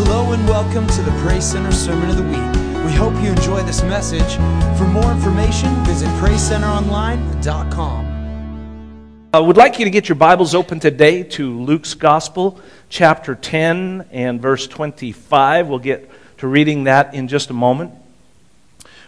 Hello and welcome to the Praise Center Sermon of the Week. We hope you enjoy this message. For more information, visit PraiseCenterOnline.com. I would like you to get your Bibles open today to Luke's Gospel, chapter 10 and verse 25. We'll get to reading that in just a moment.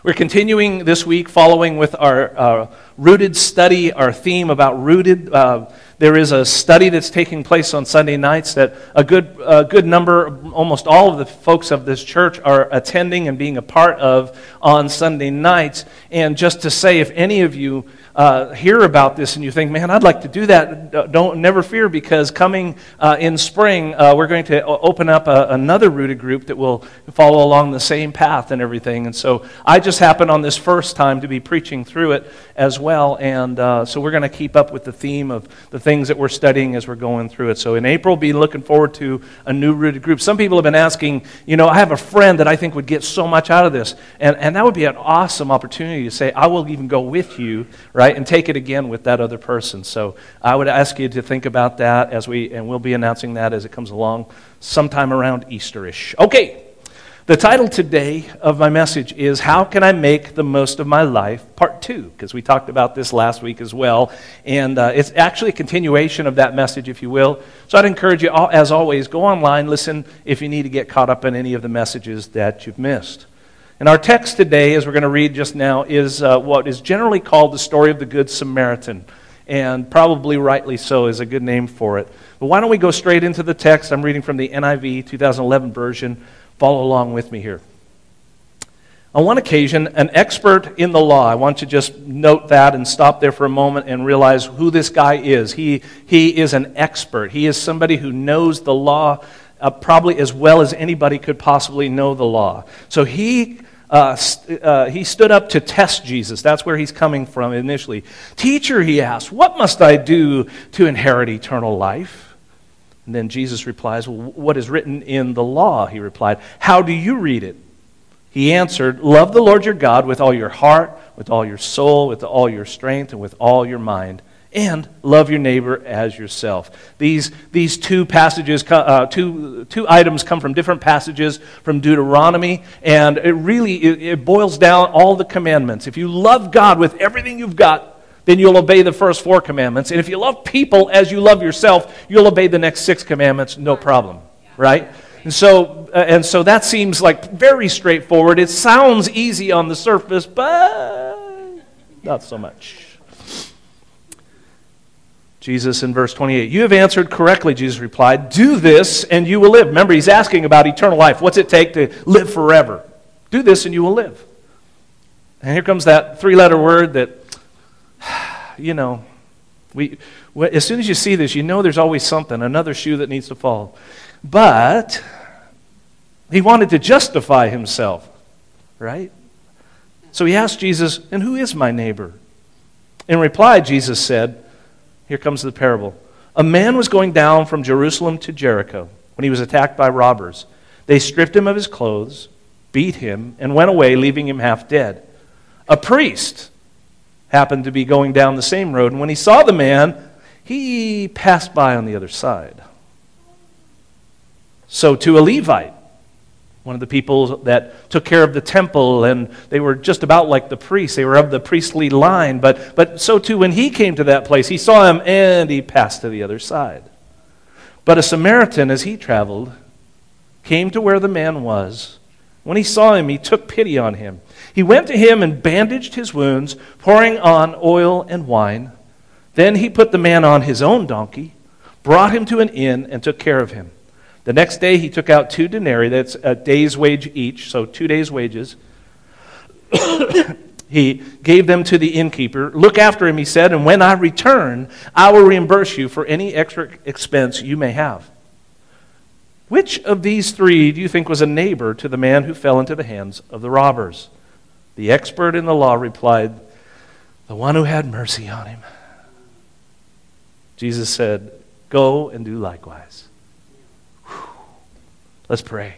We're continuing this week following with our uh, rooted study, our theme about rooted. Uh, there is a study that's taking place on Sunday nights that a good, a good number, almost all of the folks of this church are attending and being a part of on Sunday nights. And just to say, if any of you uh, hear about this and you think, man, I'd like to do that, don't never fear because coming uh, in spring, uh, we're going to open up a, another rooted group that will follow along the same path and everything. And so I just happened on this first time to be preaching through it as well. And uh, so we're going to keep up with the theme of the things that we're studying as we're going through it. So in April, be looking forward to a new rooted group. Some people have been asking, you know, I have a friend that I think would get so much out of this. And, and that would be an awesome opportunity to say, I will even go with you, right? Right? And take it again with that other person. So I would ask you to think about that as we, and we'll be announcing that as it comes along sometime around Easterish. Okay. The title today of my message is How Can I Make the Most of My Life, Part 2, because we talked about this last week as well. And uh, it's actually a continuation of that message, if you will. So I'd encourage you, as always, go online, listen if you need to get caught up in any of the messages that you've missed. And our text today, as we're going to read just now, is uh, what is generally called the story of the Good Samaritan. And probably rightly so is a good name for it. But why don't we go straight into the text? I'm reading from the NIV 2011 version. Follow along with me here. On one occasion, an expert in the law, I want to just note that and stop there for a moment and realize who this guy is. He, he is an expert. He is somebody who knows the law uh, probably as well as anybody could possibly know the law. So he uh, st- uh, he stood up to test Jesus. That's where he's coming from initially. Teacher, he asked, What must I do to inherit eternal life? And then Jesus replies, well, What is written in the law? He replied, How do you read it? He answered, Love the Lord your God with all your heart, with all your soul, with all your strength, and with all your mind and love your neighbor as yourself. These, these two passages, uh, two, two items come from different passages from Deuteronomy, and it really it, it boils down all the commandments. If you love God with everything you've got, then you'll obey the first four commandments. And if you love people as you love yourself, you'll obey the next six commandments, no problem, right? And so, uh, and so that seems like very straightforward. It sounds easy on the surface, but not so much. Jesus in verse 28. You have answered correctly, Jesus replied. Do this and you will live. Remember, he's asking about eternal life. What's it take to live forever? Do this and you will live. And here comes that three letter word that, you know, we, as soon as you see this, you know there's always something, another shoe that needs to fall. But he wanted to justify himself, right? So he asked Jesus, And who is my neighbor? In reply, Jesus said, here comes the parable. A man was going down from Jerusalem to Jericho when he was attacked by robbers. They stripped him of his clothes, beat him, and went away, leaving him half dead. A priest happened to be going down the same road, and when he saw the man, he passed by on the other side. So, to a Levite, one of the people that took care of the temple, and they were just about like the priests. They were of the priestly line. But, but so too, when he came to that place, he saw him and he passed to the other side. But a Samaritan, as he traveled, came to where the man was. When he saw him, he took pity on him. He went to him and bandaged his wounds, pouring on oil and wine. Then he put the man on his own donkey, brought him to an inn, and took care of him. The next day he took out two denarii, that's a day's wage each, so two days' wages. he gave them to the innkeeper. Look after him, he said, and when I return, I will reimburse you for any extra expense you may have. Which of these three do you think was a neighbor to the man who fell into the hands of the robbers? The expert in the law replied, The one who had mercy on him. Jesus said, Go and do likewise. Let's pray.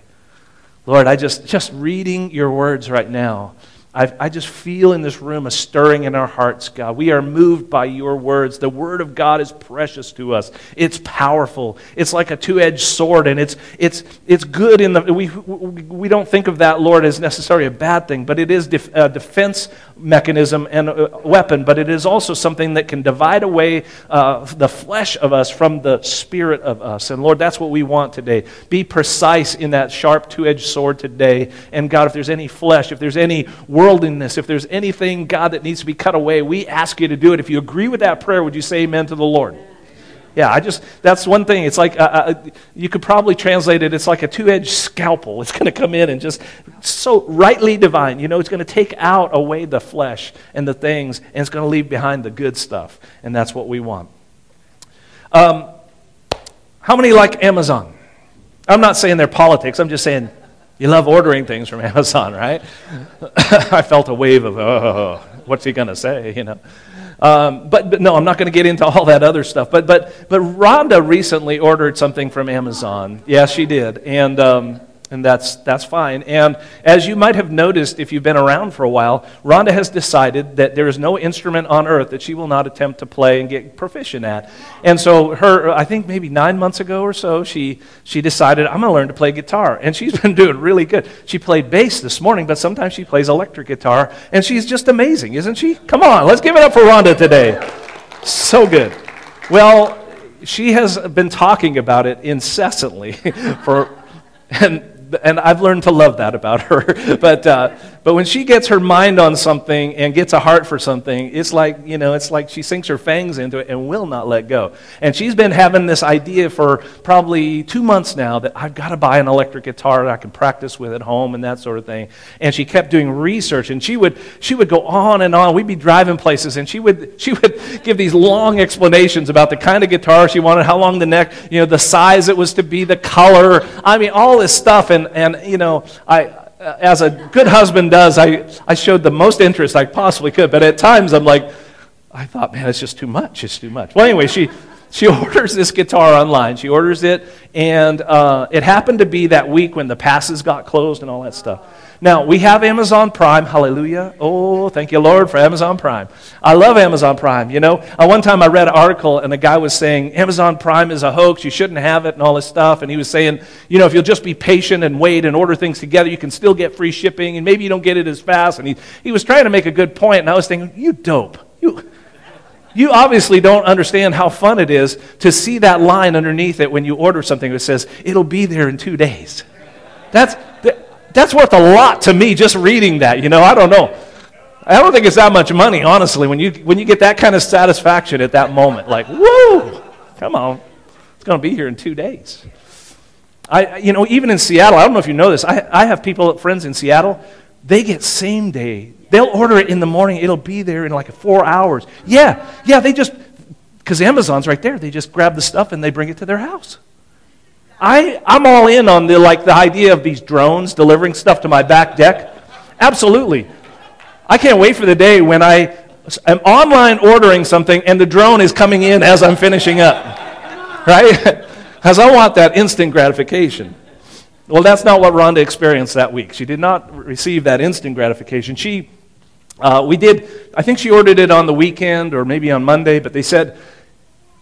Lord, I just, just reading your words right now, I, I, just feel in this room a stirring in our hearts, God. We are moved by your words. The word of God is precious to us. It's powerful. It's like a two-edged sword, and it's, it's, it's good in the. We, we don't think of that, Lord, as necessarily a bad thing, but it is def, a defense mechanism and a weapon, but it is also something that can divide away uh, the flesh of us from the spirit of us. And Lord, that's what we want today. Be precise in that sharp two-edged sword today. And God, if there's any flesh, if there's any worldliness, if there's anything, God, that needs to be cut away, we ask you to do it. If you agree with that prayer, would you say amen to the Lord? Yeah, I just, that's one thing. It's like, uh, uh, you could probably translate it, it's like a two edged scalpel. It's going to come in and just so rightly divine. You know, it's going to take out away the flesh and the things, and it's going to leave behind the good stuff. And that's what we want. Um, how many like Amazon? I'm not saying their politics, I'm just saying you love ordering things from Amazon, right? I felt a wave of, oh, what's he going to say, you know? Um, but, but no, I'm not going to get into all that other stuff. But, but, but Rhonda recently ordered something from Amazon. Yes, she did. And um, and that's, that's fine. And as you might have noticed if you've been around for a while, Rhonda has decided that there is no instrument on earth that she will not attempt to play and get proficient at. And so, her, I think maybe nine months ago or so, she, she decided, I'm going to learn to play guitar. And she's been doing really good. She played bass this morning, but sometimes she plays electric guitar, and she's just amazing, isn't she? Come on, let's give it up for Rhonda today. So good. Well, she has been talking about it incessantly for and and I've learned to love that about her. but, uh, but when she gets her mind on something and gets a heart for something, it's like, you know, it's like she sinks her fangs into it and will not let go. And she's been having this idea for probably two months now that I've got to buy an electric guitar that I can practice with at home and that sort of thing. And she kept doing research and she would, she would go on and on. We'd be driving places and she would, she would give these long explanations about the kind of guitar she wanted, how long the neck, you know, the size it was to be, the color. I mean, all this stuff. And, and you know, I, uh, as a good husband does, I, I showed the most interest I possibly could. But at times, I'm like, I thought, man, it's just too much. It's too much. Well, anyway, she, she orders this guitar online. She orders it, and uh, it happened to be that week when the passes got closed and all that stuff. Now, we have Amazon Prime. Hallelujah. Oh, thank you, Lord, for Amazon Prime. I love Amazon Prime. You know, uh, one time I read an article, and the guy was saying, Amazon Prime is a hoax. You shouldn't have it, and all this stuff. And he was saying, you know, if you'll just be patient and wait and order things together, you can still get free shipping, and maybe you don't get it as fast. And he, he was trying to make a good point, and I was thinking, you dope. You. You obviously don't understand how fun it is to see that line underneath it when you order something that says, it'll be there in two days. That's, that's worth a lot to me just reading that. You know, I don't know. I don't think it's that much money, honestly, when you, when you get that kind of satisfaction at that moment. Like, woo, come on. It's going to be here in two days. I, you know, even in Seattle, I don't know if you know this, I, I have people, friends in Seattle, they get same day. They'll order it in the morning, it'll be there in like four hours. Yeah, yeah, they just, because Amazon's right there, they just grab the stuff and they bring it to their house. I, I'm all in on the, like, the idea of these drones delivering stuff to my back deck. Absolutely. I can't wait for the day when I am online ordering something and the drone is coming in as I'm finishing up. Right? Because I want that instant gratification. Well, that's not what Rhonda experienced that week. She did not receive that instant gratification. She, uh, we did, I think she ordered it on the weekend or maybe on Monday, but they said,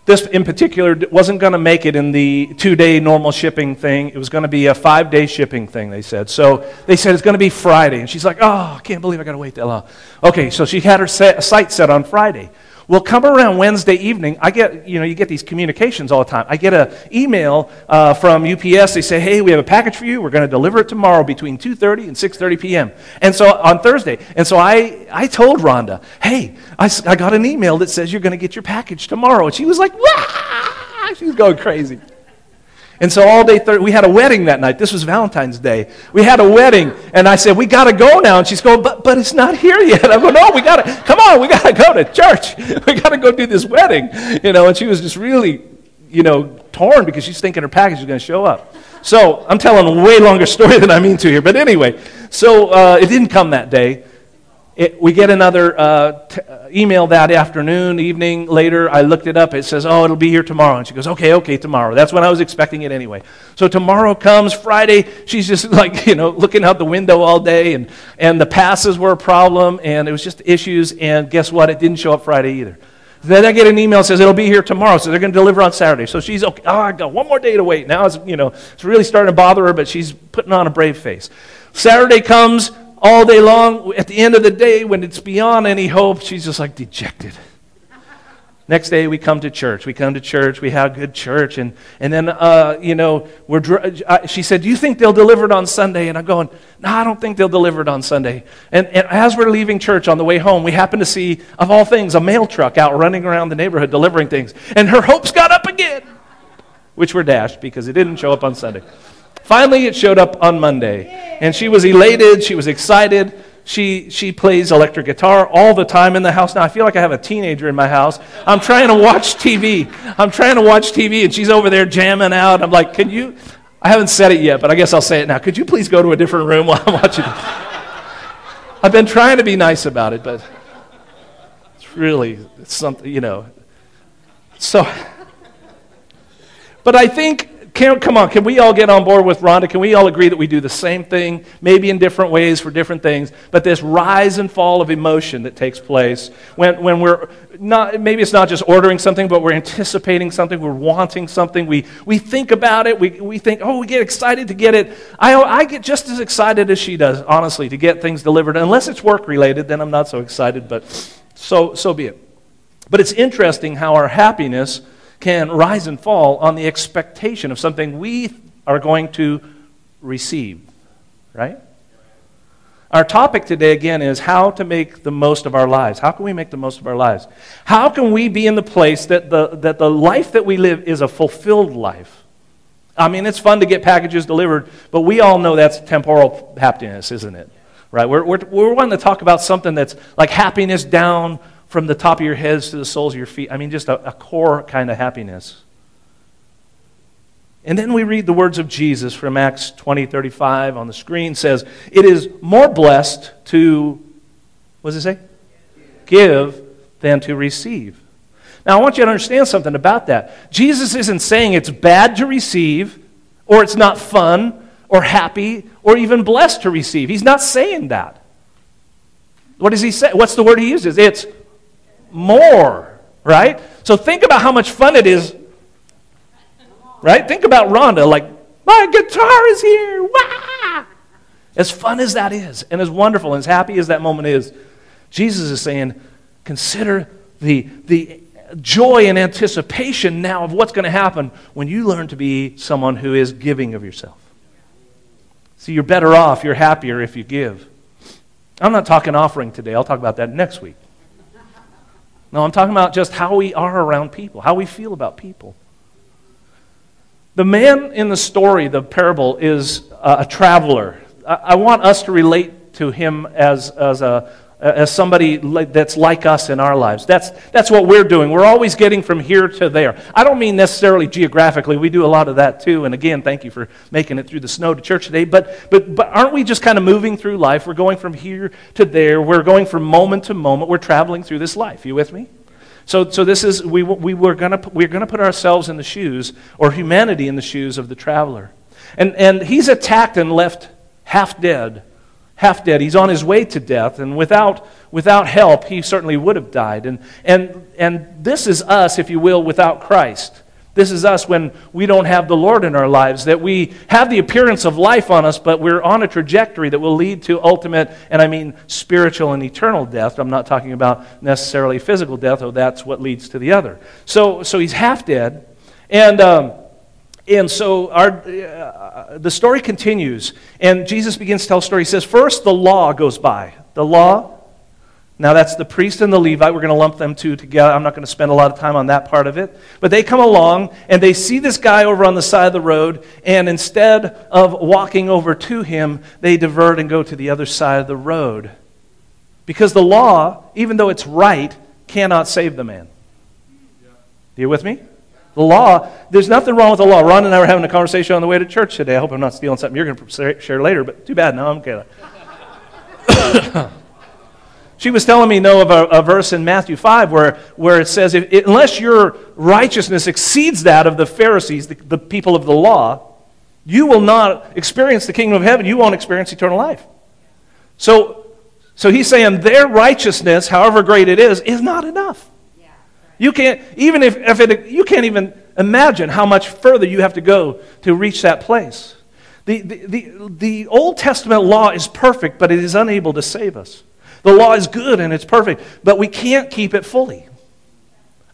this in particular wasn't going to make it in the two day normal shipping thing. It was going to be a five day shipping thing, they said. So they said it's going to be Friday. And she's like, oh, I can't believe I got to wait that long. Okay, so she had her set, sight set on Friday. Well, come around Wednesday evening, I get, you know, you get these communications all the time. I get an email uh, from UPS. They say, hey, we have a package for you. We're going to deliver it tomorrow between 2.30 and 6.30 p.m. And so on Thursday. And so I, I told Rhonda, hey, I, I got an email that says you're going to get your package tomorrow. And she was like, Wah! She was going crazy. And so all day, thir- we had a wedding that night. This was Valentine's Day. We had a wedding, and I said, we got to go now. And she's going, but, but it's not here yet. I go, no, we got to, come on, we got to go to church. We got to go do this wedding. You know, and she was just really, you know, torn because she's thinking her package is going to show up. So I'm telling a way longer story than I mean to here. But anyway, so uh, it didn't come that day. It, we get another uh, t- uh, email that afternoon, evening, later. I looked it up. It says, Oh, it'll be here tomorrow. And she goes, Okay, okay, tomorrow. That's when I was expecting it anyway. So tomorrow comes, Friday, she's just like, you know, looking out the window all day, and, and the passes were a problem, and it was just issues. And guess what? It didn't show up Friday either. Then I get an email that says it'll be here tomorrow, so they're going to deliver on Saturday. So she's okay. Oh, I got one more day to wait. Now it's you know it's really starting to bother her, but she's putting on a brave face. Saturday comes all day long. At the end of the day, when it's beyond any hope, she's just like dejected. Next day, we come to church. We come to church. We have good church. And, and then, uh, you know, we're, uh, she said, Do you think they'll deliver it on Sunday? And I'm going, No, I don't think they'll deliver it on Sunday. And, and as we're leaving church on the way home, we happen to see, of all things, a mail truck out running around the neighborhood delivering things. And her hopes got up again, which were dashed because it didn't show up on Sunday. Finally, it showed up on Monday. And she was elated. She was excited. She, she plays electric guitar all the time in the house. Now, I feel like I have a teenager in my house. I'm trying to watch TV. I'm trying to watch TV, and she's over there jamming out. I'm like, can you? I haven't said it yet, but I guess I'll say it now. Could you please go to a different room while I'm watching? I've been trying to be nice about it, but it's really it's something, you know. So, but I think can, come on, can we all get on board with Rhonda? Can we all agree that we do the same thing, maybe in different ways for different things, but this rise and fall of emotion that takes place when, when we're not, maybe it's not just ordering something, but we're anticipating something, we're wanting something, we, we think about it, we, we think, oh, we get excited to get it. I, I get just as excited as she does, honestly, to get things delivered. Unless it's work related, then I'm not so excited, but so, so be it. But it's interesting how our happiness can rise and fall on the expectation of something we are going to receive, right? Our topic today, again, is how to make the most of our lives. How can we make the most of our lives? How can we be in the place that the, that the life that we live is a fulfilled life? I mean, it's fun to get packages delivered, but we all know that's temporal happiness, isn't it? Right? We're, we're, we're wanting to talk about something that's like happiness down from the top of your heads to the soles of your feet. I mean, just a, a core kind of happiness. And then we read the words of Jesus from Acts 20 35 on the screen says, It is more blessed to, what does it say? Give than to receive. Now, I want you to understand something about that. Jesus isn't saying it's bad to receive, or it's not fun, or happy, or even blessed to receive. He's not saying that. What does he say? What's the word he uses? It's more, right? So think about how much fun it is, right? Think about Rhonda, like, my guitar is here. Wah! As fun as that is, and as wonderful and as happy as that moment is, Jesus is saying, consider the, the joy and anticipation now of what's going to happen when you learn to be someone who is giving of yourself. See, you're better off, you're happier if you give. I'm not talking offering today, I'll talk about that next week. No, I'm talking about just how we are around people, how we feel about people. The man in the story, the parable, is a, traveler. I, I want us to relate to him as, as a, Uh, as somebody that's like us in our lives. That's, that's what we're doing. We're always getting from here to there. I don't mean necessarily geographically. We do a lot of that too. And again, thank you for making it through the snow to church today. But, but, but aren't we just kind of moving through life? We're going from here to there. We're going from moment to moment. We're traveling through this life. You with me? So, so this is, we, we were gonna, we're going to put ourselves in the shoes, or humanity in the shoes of the traveler. And, and he's attacked and left half dead half dead. He's on his way to death, and without, without help, he certainly would have died. And, and, and this is us, if you will, without Christ. This is us when we don't have the Lord in our lives, that we have the appearance of life on us, but we're on a trajectory that will lead to ultimate, and I mean spiritual and eternal death. I'm not talking about necessarily physical death, though that's what leads to the other. So, so he's half dead. And. Um, and so our, uh, the story continues, and Jesus begins to tell a story. He says, First, the law goes by. The law, now that's the priest and the Levite. We're going to lump them two together. I'm not going to spend a lot of time on that part of it. But they come along, and they see this guy over on the side of the road, and instead of walking over to him, they divert and go to the other side of the road. Because the law, even though it's right, cannot save the man. Are you with me? The law, there's nothing wrong with the law. Ron and I were having a conversation on the way to church today. I hope I'm not stealing something you're going to share later, but too bad. No, I'm kidding. She was telling me, no, of a, a verse in Matthew 5 where, where it says, if, unless your righteousness exceeds that of the Pharisees, the, the people of the law, you will not experience the kingdom of heaven. You won't experience eternal life. So, so he's saying their righteousness, however great it is, is not enough. You can't, even if, if it, you can't even imagine how much further you have to go to reach that place. The, the, the, the Old Testament law is perfect, but it is unable to save us. The law is good and it's perfect, but we can't keep it fully.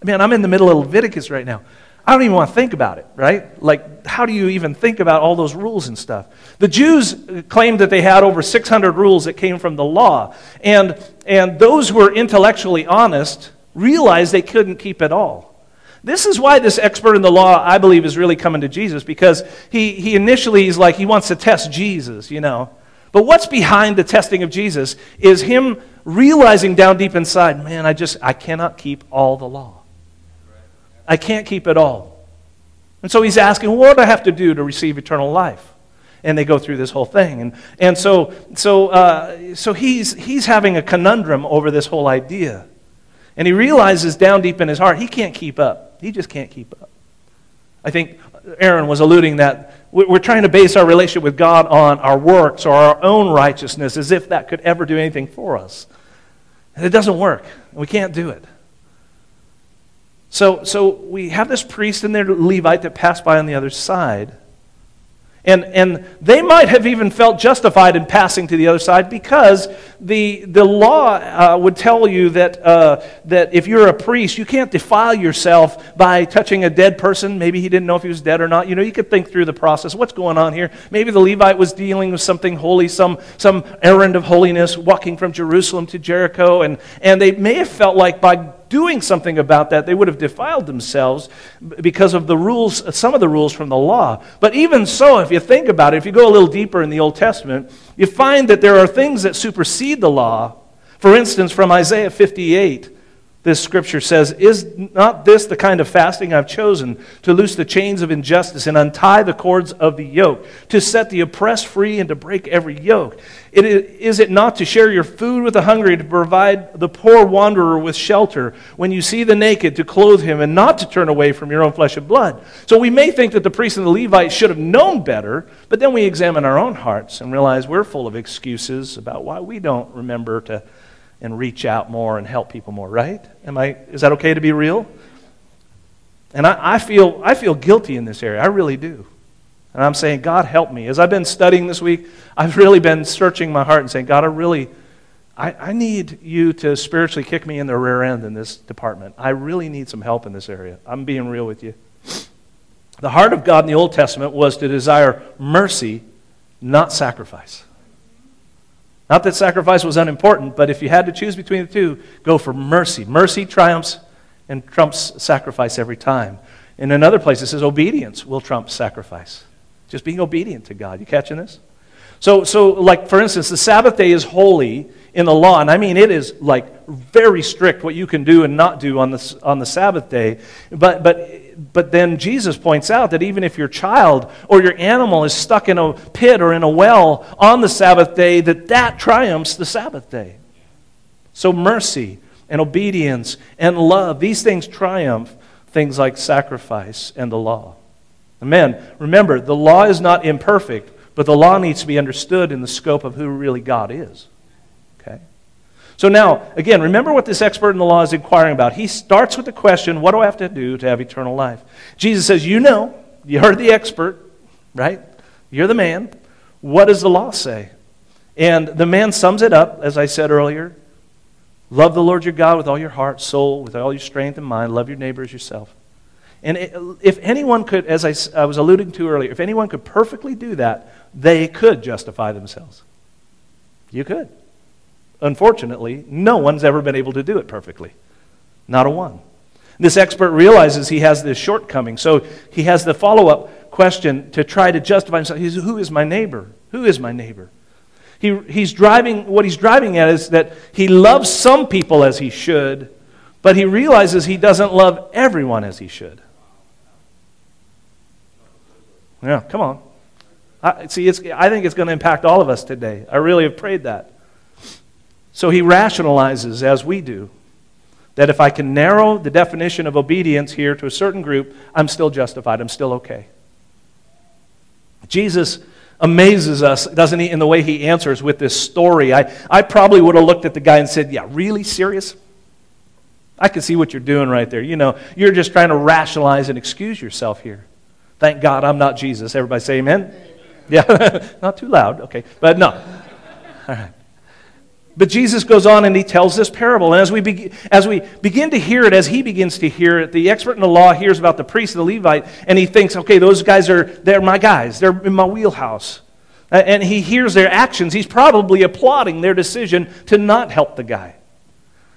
I mean, I'm in the middle of Leviticus right now. I don't even want to think about it, right? Like, how do you even think about all those rules and stuff? The Jews claimed that they had over 600 rules that came from the law. And, and those who were intellectually honest realized they couldn't keep it all. This is why this expert in the law, I believe, is really coming to Jesus because he, he initially is like, he wants to test Jesus, you know. But what's behind the testing of Jesus is him realizing down deep inside, man, I just, I cannot keep all the law. I can't keep it all. And so he's asking, what do I have to do to receive eternal life? And they go through this whole thing. And, and so, so, uh, so he's, he's having a conundrum over this whole idea. And he realizes down deep in his heart, he can't keep up. He just can't keep up. I think Aaron was alluding that we're trying to base our relationship with God on our works or our own righteousness as if that could ever do anything for us. And it doesn't work. We can't do it. So, so we have this priest and their Levite that pass by on the other side. And, and they might have even felt justified in passing to the other side because the, the law uh, would tell you that, uh, that if you're a priest, you can't defile yourself by touching a dead person. Maybe he didn't know if he was dead or not. You know, you could think through the process. What's going on here? Maybe the Levite was dealing with something holy, some, some errand of holiness, walking from Jerusalem to Jericho. And, and they may have felt like by doing something about that, they would have defiled themselves because of the rules, some of the rules from the law. But even so, if you think about it, if you go a little deeper in the Old Testament, you find that there are things that supersede the law. For instance, from Isaiah 58, this scripture says, Is not this the kind of fasting I've chosen to loose the chains of injustice and untie the cords of the yoke, to set the oppressed free and to break every yoke? It is, is it not to share your food with the hungry, to provide the poor wanderer with shelter, when you see the naked, to clothe him, and not to turn away from your own flesh and blood? So we may think that the priest and the Levite should have known better, but then we examine our own hearts and realize we're full of excuses about why we don't remember to and reach out more and help people more, right? Am I, is that okay to be real? And I, I, feel, I feel guilty in this area. I really do. And I'm saying, God, help me. As I've been studying this week, I've really been searching my heart and saying, God, I really, I, I need you to spiritually kick me in the rear end in this department. I really need some help in this area. I'm being real with you. The heart of God in the Old Testament was to desire mercy, not sacrifice. Not that sacrifice was unimportant, but if you had to choose between the two, go for mercy. Mercy triumphs and trumps sacrifice every time. In another place, it says obedience will trump sacrifice. Just being obedient to God. You catching this? So, so, like, for instance, the Sabbath day is holy in the law, and I mean it is like very strict what you can do and not do on the, on the Sabbath day. But, but, but then Jesus points out that even if your child or your animal is stuck in a pit or in a well on the Sabbath day, that that triumphs the Sabbath day. So mercy and obedience and love, these things triumph things like sacrifice and the law. Amen. Remember, the law is not imperfect, but the law needs to be understood in the scope of who really God is. So now, again, remember what this expert in the law is inquiring about. He starts with the question, What do I have to do to have eternal life? Jesus says, You know, you heard the expert, right? You're the man. What does the law say? And the man sums it up, as I said earlier Love the Lord your God with all your heart, soul, with all your strength and mind. Love your neighbor as yourself. And if anyone could, as I, I was alluding to earlier, if anyone could perfectly do that, they could justify themselves. You could. Unfortunately, no one's ever been able to do it perfectly. Not a one. This expert realizes he has this shortcoming, so he has the follow up question to try to justify himself. He's, Who is my neighbor? Who is my neighbor? He, he's driving, what he's driving at is that he loves some people as he should, but he realizes he doesn't love everyone as he should. Yeah, come on. I, see, I think it's going to impact all of us today. I really have prayed that. So he rationalizes, as we do, that if I can narrow the definition of obedience here to a certain group, I'm still justified. I'm still okay. Jesus amazes us, doesn't he, in the way he answers with this story. I, I probably would have looked at the guy and said, Yeah, really? Serious? I can see what you're doing right there. You know, you're just trying to rationalize and excuse yourself here. Thank God I'm not Jesus. Everybody say amen? Yeah, not too loud. Okay, but no. All right. But Jesus goes on and he tells this parable. And as we, be, as we begin to hear it, as he begins to hear it, the expert in the law hears about the priest and the Levite, and he thinks, okay, those guys are, they're my guys. They're in my wheelhouse. And he hears their actions. He's probably applauding their decision to not help the guy.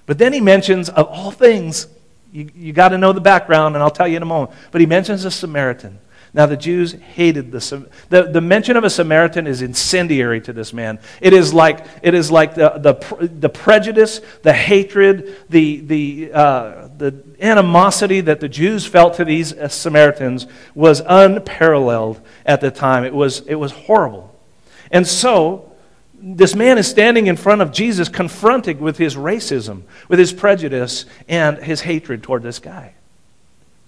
But then he mentions, of all things, you, you got to know the background, and I'll tell you in a moment. But he mentions a Samaritan. Now, the Jews hated the, the, the mention of a Samaritan is incendiary to this man. It is like, it is like the, the, the prejudice, the hatred, the, the, uh, the animosity that the Jews felt to these uh, Samaritans was unparalleled at the time. It was, it was horrible. And so, this man is standing in front of Jesus, confronted with his racism, with his prejudice, and his hatred toward this guy.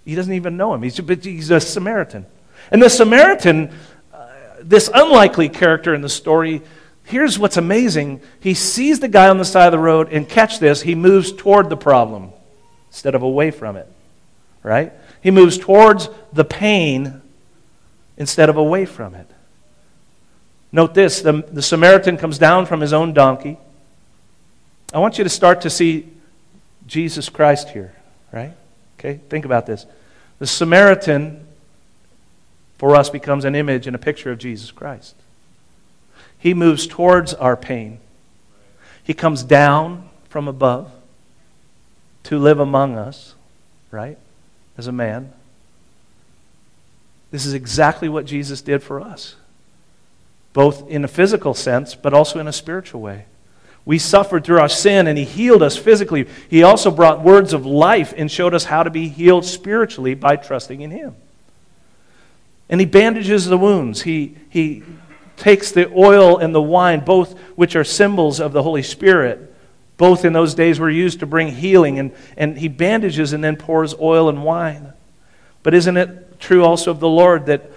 He doesn't even know him. He's, he's a Samaritan. And the Samaritan, uh, this unlikely character in the story, here's what's amazing. He sees the guy on the side of the road, and catch this, he moves toward the problem instead of away from it. Right? He moves towards the pain instead of away from it. Note this the, the Samaritan comes down from his own donkey. I want you to start to see Jesus Christ here, right? Okay, think about this. The Samaritan, for us, becomes an image and a picture of Jesus Christ. He moves towards our pain, He comes down from above to live among us, right? As a man. This is exactly what Jesus did for us, both in a physical sense, but also in a spiritual way. We suffered through our sin, and He healed us physically. He also brought words of life and showed us how to be healed spiritually by trusting in Him. And He bandages the wounds. He, he takes the oil and the wine, both which are symbols of the Holy Spirit. Both in those days were used to bring healing, and, and He bandages and then pours oil and wine. But isn't it true also of the Lord that,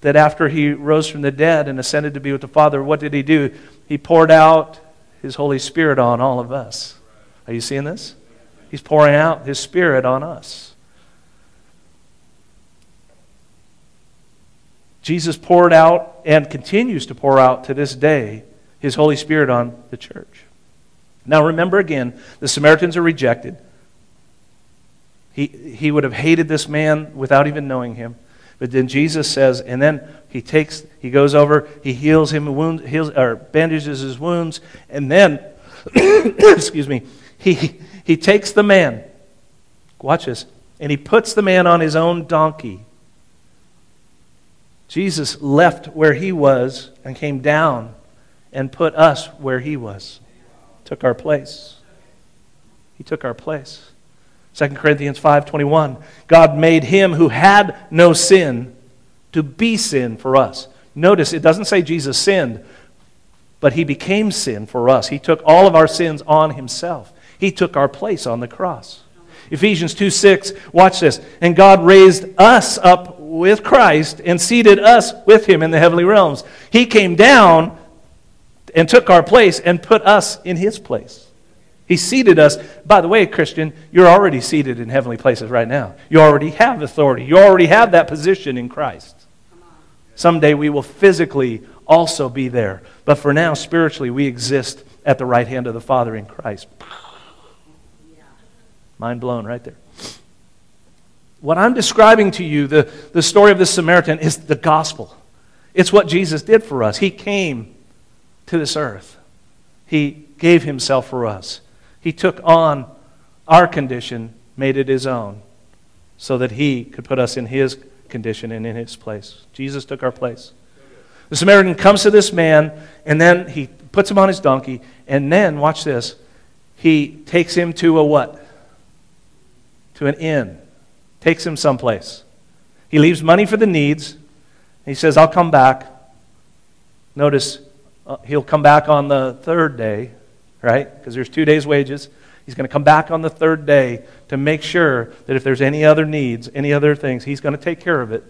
that after He rose from the dead and ascended to be with the Father, what did He do? He poured out his Holy Spirit on all of us. Are you seeing this? He's pouring out His Spirit on us. Jesus poured out and continues to pour out to this day His Holy Spirit on the church. Now, remember again, the Samaritans are rejected. He, he would have hated this man without even knowing him. But then Jesus says, and then he takes, he goes over, he heals him, wounds, heals, or bandages his wounds, and then, excuse me, he, he takes the man, watch this, and he puts the man on his own donkey. Jesus left where he was and came down and put us where he was, took our place. He took our place. 2 Corinthians 5:21 God made him who had no sin to be sin for us. Notice it doesn't say Jesus sinned, but he became sin for us. He took all of our sins on himself. He took our place on the cross. Ephesians 2 6, watch this. And God raised us up with Christ and seated us with him in the heavenly realms. He came down and took our place and put us in his place. He seated us. By the way, Christian, you're already seated in heavenly places right now. You already have authority. You already have that position in Christ. Someday we will physically also be there. But for now, spiritually, we exist at the right hand of the Father in Christ. Mind blown right there. What I'm describing to you, the, the story of this Samaritan, is the gospel. It's what Jesus did for us. He came to this earth, He gave Himself for us. He took on our condition, made it His own, so that He could put us in His condition and in his place. Jesus took our place. The Samaritan comes to this man, and then he puts him on his donkey, and then, watch this, he takes him to a what? To an inn. Takes him someplace. He leaves money for the needs. He says, I'll come back. Notice, uh, he'll come back on the third day. Right? Because there's two days' wages. He's going to come back on the third day to make sure that if there's any other needs, any other things, he's going to take care of it.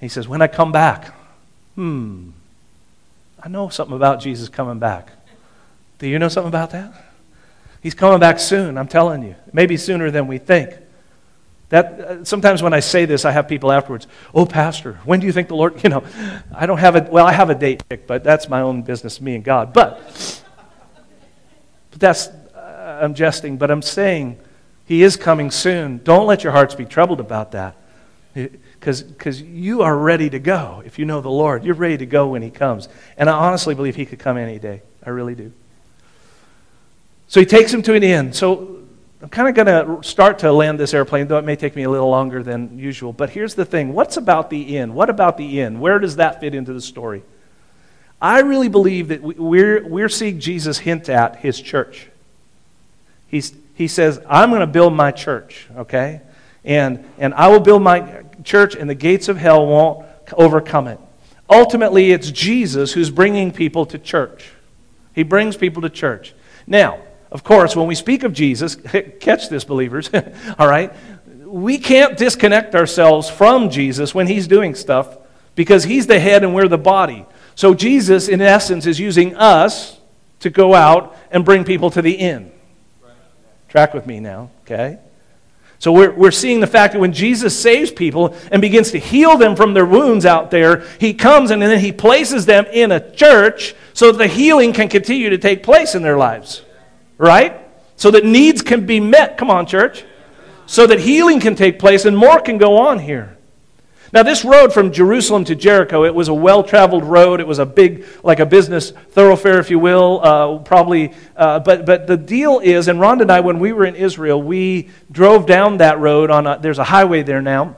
He says, When I come back, hmm, I know something about Jesus coming back. Do you know something about that? He's coming back soon, I'm telling you. Maybe sooner than we think. That, uh, sometimes when I say this, I have people afterwards, oh, Pastor, when do you think the Lord, you know, I don't have a, well, I have a date picked, but that's my own business, me and God. But, but that's, uh, I'm jesting, but I'm saying He is coming soon. Don't let your hearts be troubled about that. Because you are ready to go. If you know the Lord, you're ready to go when He comes. And I honestly believe He could come any day. I really do. So He takes him to an inn. So I'm kind of going to start to land this airplane, though it may take me a little longer than usual. But here's the thing what's about the inn? What about the inn? Where does that fit into the story? I really believe that we're, we're seeing Jesus hint at his church. He's, he says, I'm going to build my church, okay? And, and I will build my church, and the gates of hell won't overcome it. Ultimately, it's Jesus who's bringing people to church. He brings people to church. Now, of course, when we speak of Jesus, catch this, believers, all right? We can't disconnect ourselves from Jesus when he's doing stuff because he's the head and we're the body. So Jesus, in essence, is using us to go out and bring people to the inn. Track with me now, okay? So we're, we're seeing the fact that when Jesus saves people and begins to heal them from their wounds out there, he comes and then he places them in a church so that the healing can continue to take place in their lives right? So that needs can be met. Come on, church. So that healing can take place and more can go on here. Now, this road from Jerusalem to Jericho, it was a well traveled road. It was a big, like a business thoroughfare, if you will, uh, probably. Uh, but, but the deal is, and Rhonda and I, when we were in Israel, we drove down that road on a, there's a highway there now.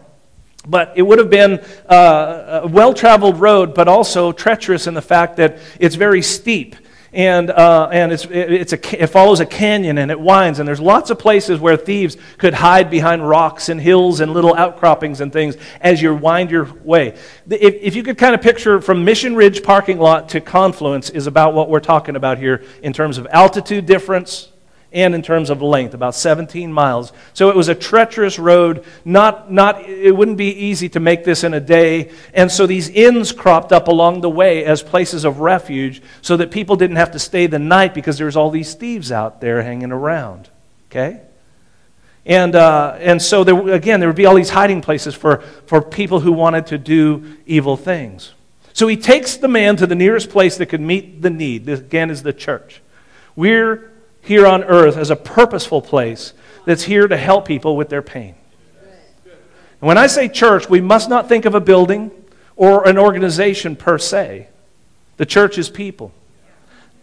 But it would have been uh, a well traveled road, but also treacherous in the fact that it's very steep and, uh, and it's, it's a, it follows a canyon and it winds, and there's lots of places where thieves could hide behind rocks and hills and little outcroppings and things as you wind your way. If, if you could kind of picture from Mission Ridge parking lot to Confluence, is about what we're talking about here in terms of altitude difference, and in terms of length, about 17 miles. So it was a treacherous road. Not, not, it wouldn't be easy to make this in a day. And so these inns cropped up along the way as places of refuge so that people didn't have to stay the night because there's all these thieves out there hanging around. Okay? And, uh, and so, there, again, there would be all these hiding places for, for people who wanted to do evil things. So he takes the man to the nearest place that could meet the need. This, again, is the church. We're here on earth as a purposeful place that's here to help people with their pain. And when I say church, we must not think of a building or an organization per se. The church is people,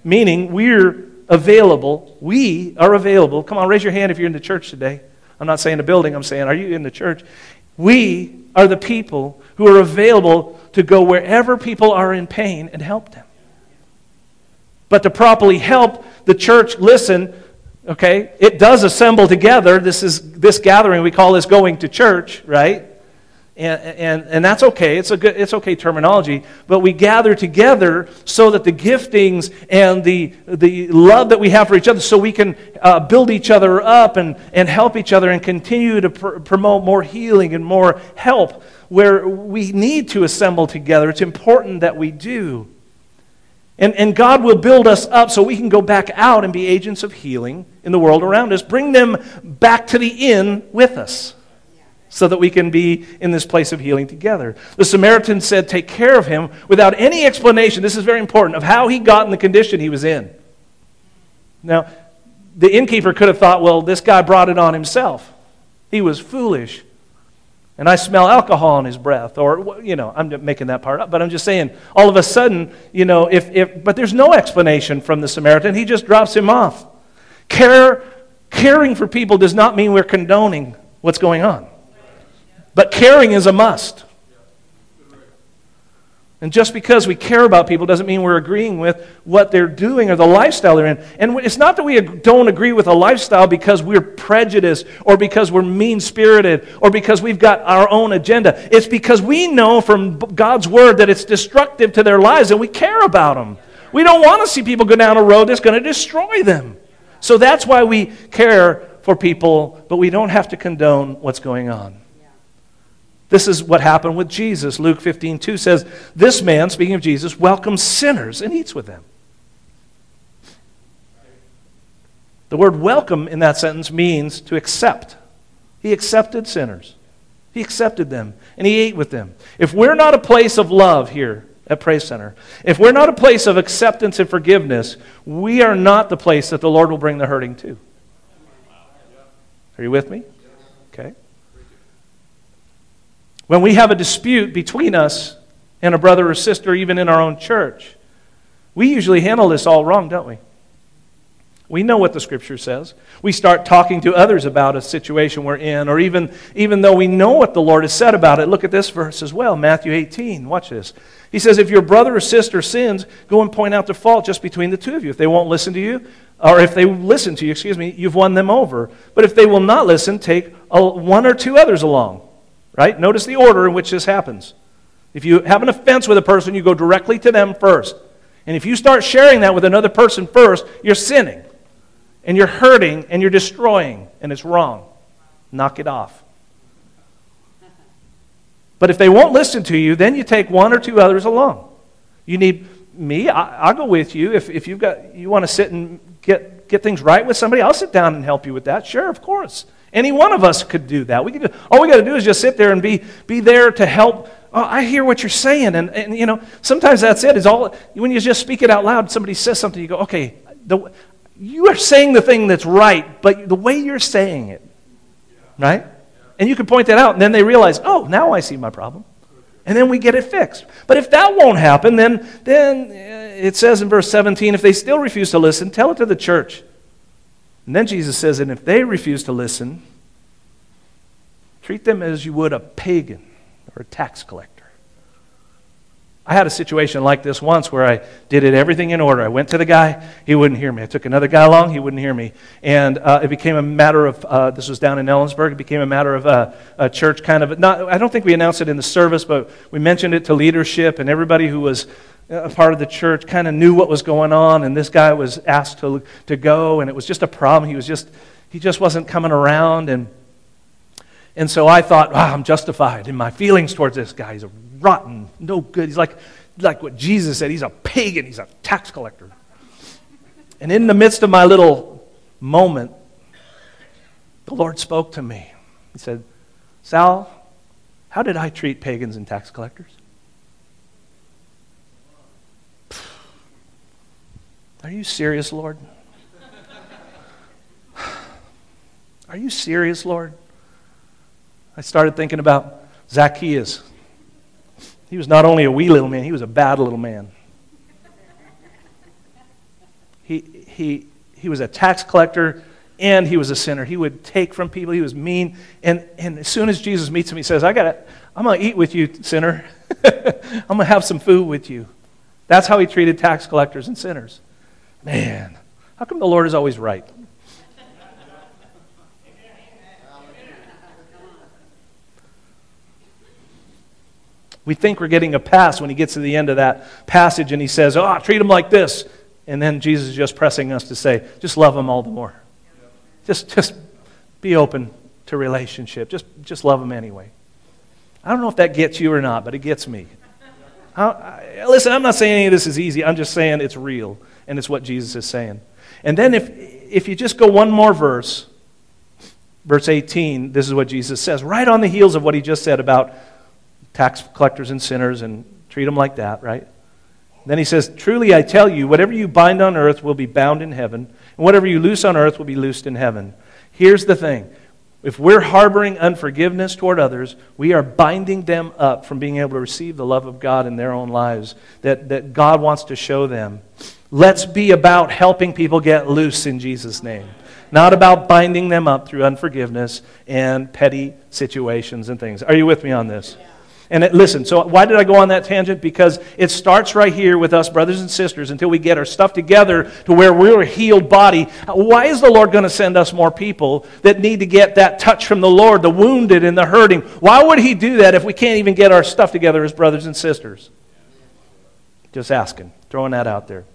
meaning we're available. We are available. Come on, raise your hand if you're in the church today. I'm not saying a building, I'm saying, are you in the church? We are the people who are available to go wherever people are in pain and help them. But to properly help the church listen, okay, it does assemble together. This is this gathering, we call this going to church, right? And, and, and that's okay. It's, a good, it's okay terminology. But we gather together so that the giftings and the, the love that we have for each other, so we can uh, build each other up and, and help each other and continue to pr- promote more healing and more help where we need to assemble together. It's important that we do. And, and God will build us up so we can go back out and be agents of healing in the world around us. Bring them back to the inn with us so that we can be in this place of healing together. The Samaritan said, Take care of him without any explanation. This is very important of how he got in the condition he was in. Now, the innkeeper could have thought, Well, this guy brought it on himself. He was foolish and I smell alcohol in his breath. Or, you know, I'm making that part up, but I'm just saying, all of a sudden, you know, if, if but there's no explanation from the Samaritan. He just drops him off. Care, caring for people does not mean we're condoning what's going on, but caring is a must. And just because we care about people doesn't mean we're agreeing with what they're doing or the lifestyle they're in. And it's not that we don't agree with a lifestyle because we're prejudiced or because we're mean spirited or because we've got our own agenda. It's because we know from God's word that it's destructive to their lives and we care about them. We don't want to see people go down a road that's going to destroy them. So that's why we care for people, but we don't have to condone what's going on. This is what happened with Jesus. Luke 15, 2 says, This man, speaking of Jesus, welcomes sinners and eats with them. The word welcome in that sentence means to accept. He accepted sinners, he accepted them, and he ate with them. If we're not a place of love here at Praise Center, if we're not a place of acceptance and forgiveness, we are not the place that the Lord will bring the hurting to. Are you with me? Okay. When we have a dispute between us and a brother or sister, even in our own church, we usually handle this all wrong, don't we? We know what the scripture says. We start talking to others about a situation we're in, or even, even though we know what the Lord has said about it. Look at this verse as well, Matthew 18. Watch this. He says, If your brother or sister sins, go and point out the fault just between the two of you. If they won't listen to you, or if they listen to you, excuse me, you've won them over. But if they will not listen, take one or two others along Right? Notice the order in which this happens. If you have an offense with a person, you go directly to them first. And if you start sharing that with another person first, you're sinning. And you're hurting and you're destroying, and it's wrong. Knock it off. But if they won't listen to you, then you take one or two others along. You need me, I, will go with you. If, if you've got, you want to sit and get, get things right with somebody, I'll sit down and help you with that. Sure, of course. Any one of us could do that. We could, all we got to do is just sit there and be, be there to help. Oh, I hear what you're saying. And, and, you know, sometimes that's it. Is all, when you just speak it out loud, somebody says something, you go, okay, the, you are saying the thing that's right, but the way you're saying it, right? And you can point that out, and then they realize, oh, now I see my problem. And then we get it fixed. But if that won't happen, then, then uh, it says in verse 17, if they still refuse to listen, tell it to the church. And then Jesus says, and if they refuse to listen, treat them as you would a pagan or a tax collector. I had a situation like this once where I did it everything in order. I went to the guy, he wouldn't hear me. I took another guy along, he wouldn't hear me. And uh, it became a matter of, uh, this was down in Ellensburg, it became a matter of uh, a church kind of, not, I don't think we announced it in the service, but we mentioned it to leadership, and everybody who was a part of the church kind of knew what was going on, and this guy was asked to, to go, and it was just a problem. He was just, he just wasn't coming around, and, and so I thought, wow, I'm justified in my feelings towards this guy. He's a rotten, no good. He's like, like what Jesus said, he's a pagan, he's a tax collector. And in the midst of my little moment, the Lord spoke to me. He said, Sal, how did I treat pagans and tax collectors? Are you serious, Lord? Are you serious, Lord? I started thinking about Zacchaeus. He was not only a wee little man, he was a bad little man. He, he, he was a tax collector and he was a sinner. He would take from people, he was mean. And, and as soon as Jesus meets him, he says, I gotta, I'm going to eat with you, sinner. I'm going to have some food with you. That's how he treated tax collectors and sinners. Man, how come the Lord is always right? We think we're getting a pass when he gets to the end of that passage and he says, Oh, treat them like this. And then Jesus is just pressing us to say, Just love them all the more. Just, just be open to relationship. Just, just love them anyway. I don't know if that gets you or not, but it gets me. I, listen, I'm not saying any of this is easy. I'm just saying it's real and it's what Jesus is saying. And then if, if you just go one more verse, verse 18, this is what Jesus says, right on the heels of what he just said about tax collectors and sinners and treat them like that, right? Then he says, Truly I tell you, whatever you bind on earth will be bound in heaven, and whatever you loose on earth will be loosed in heaven. Here's the thing if we're harboring unforgiveness toward others, we are binding them up from being able to receive the love of God in their own lives that, that God wants to show them. Let's be about helping people get loose in Jesus' name, not about binding them up through unforgiveness and petty situations and things. Are you with me on this? And it, listen, so why did I go on that tangent? Because it starts right here with us, brothers and sisters, until we get our stuff together to where we're a healed body. Why is the Lord going to send us more people that need to get that touch from the Lord, the wounded and the hurting? Why would He do that if we can't even get our stuff together as brothers and sisters? Just asking, throwing that out there.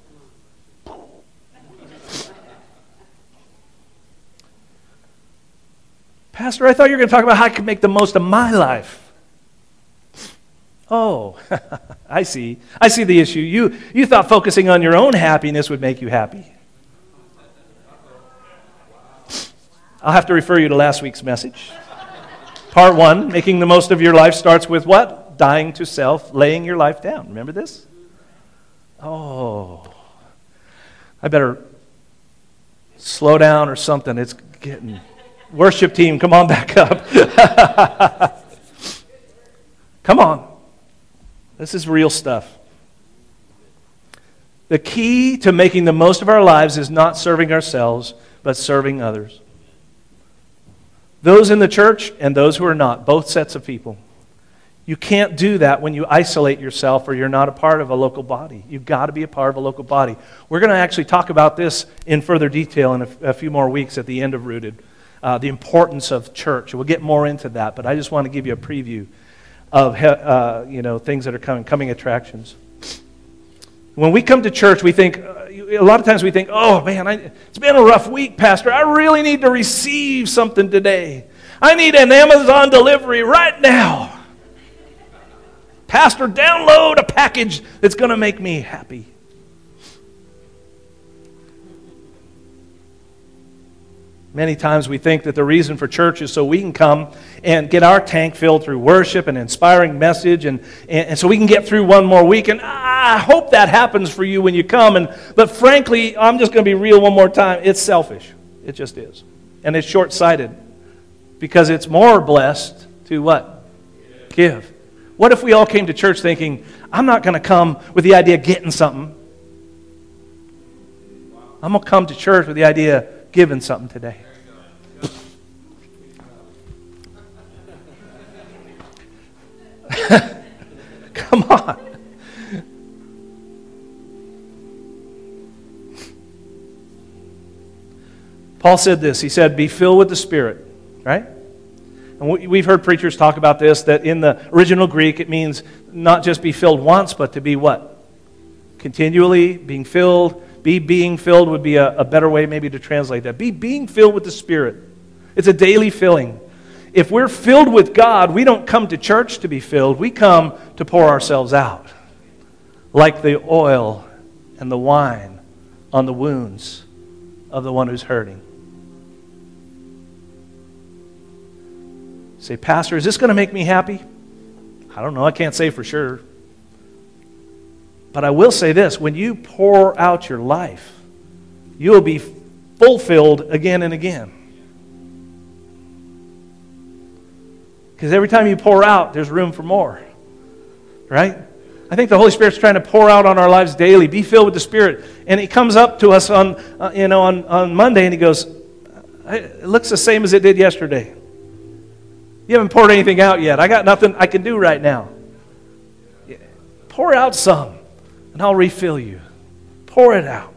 Pastor, I thought you were going to talk about how I could make the most of my life. Oh, I see. I see the issue. You, you thought focusing on your own happiness would make you happy. I'll have to refer you to last week's message. Part one making the most of your life starts with what? Dying to self, laying your life down. Remember this? Oh, I better slow down or something. It's getting. Worship team, come on back up. come on. This is real stuff. The key to making the most of our lives is not serving ourselves, but serving others. Those in the church and those who are not, both sets of people. You can't do that when you isolate yourself or you're not a part of a local body. You've got to be a part of a local body. We're going to actually talk about this in further detail in a, a few more weeks at the end of Rooted. Uh, the importance of church. We'll get more into that, but I just want to give you a preview of uh, you know, things that are coming, coming attractions. When we come to church, we think, uh, a lot of times we think, oh man, I, it's been a rough week, Pastor. I really need to receive something today. I need an Amazon delivery right now. Pastor, download a package that's going to make me happy. Many times we think that the reason for church is so we can come and get our tank filled through worship and inspiring message, and, and, and, so we can get through one more week. And I hope that happens for you when you come. And, but frankly, I'm just going to be real one more time. It's selfish. It just is. And it's short sighted because it's more blessed to what? Give. What if we all came to church thinking, I'm not going to come with the idea of getting something? I'm going to come to church with the idea given something today. Come on. Paul said this. He said, Be filled with the Spirit, right? And we've heard preachers talk about this that in the original Greek, it means not just be filled once, but to be what? Continually being filled, be being filled would be a, a better way, maybe, to translate that. Be being filled with the Spirit. It's a daily filling. If we're filled with God, we don't come to church to be filled, we come to pour ourselves out. Like the oil and the wine on the wounds of the one who's hurting. Say, Pastor, is this going to make me happy? I don't know. I can't say for sure. But I will say this when you pour out your life, you will be fulfilled again and again. Because every time you pour out, there's room for more. Right? I think the Holy Spirit's trying to pour out on our lives daily. Be filled with the Spirit. And He comes up to us on, uh, you know, on, on Monday and He goes, It looks the same as it did yesterday. You haven't poured anything out yet. I got nothing I can do right now. Pour out some and I'll refill you. Pour it out.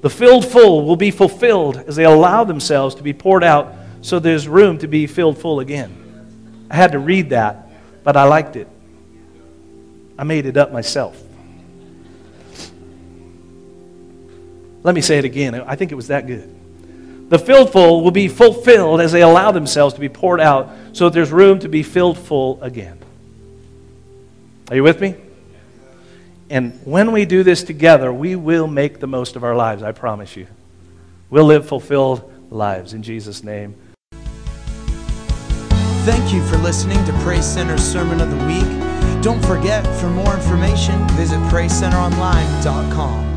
The filled full will be fulfilled as they allow themselves to be poured out so there's room to be filled full again. I had to read that, but I liked it. I made it up myself. Let me say it again. I think it was that good. The filled full will be fulfilled as they allow themselves to be poured out so that there's room to be filled full again. Are you with me? And when we do this together, we will make the most of our lives, I promise you. We'll live fulfilled lives in Jesus' name. Thank you for listening to Praise Center's Sermon of the Week. Don't forget, for more information, visit PraiseCenterOnline.com.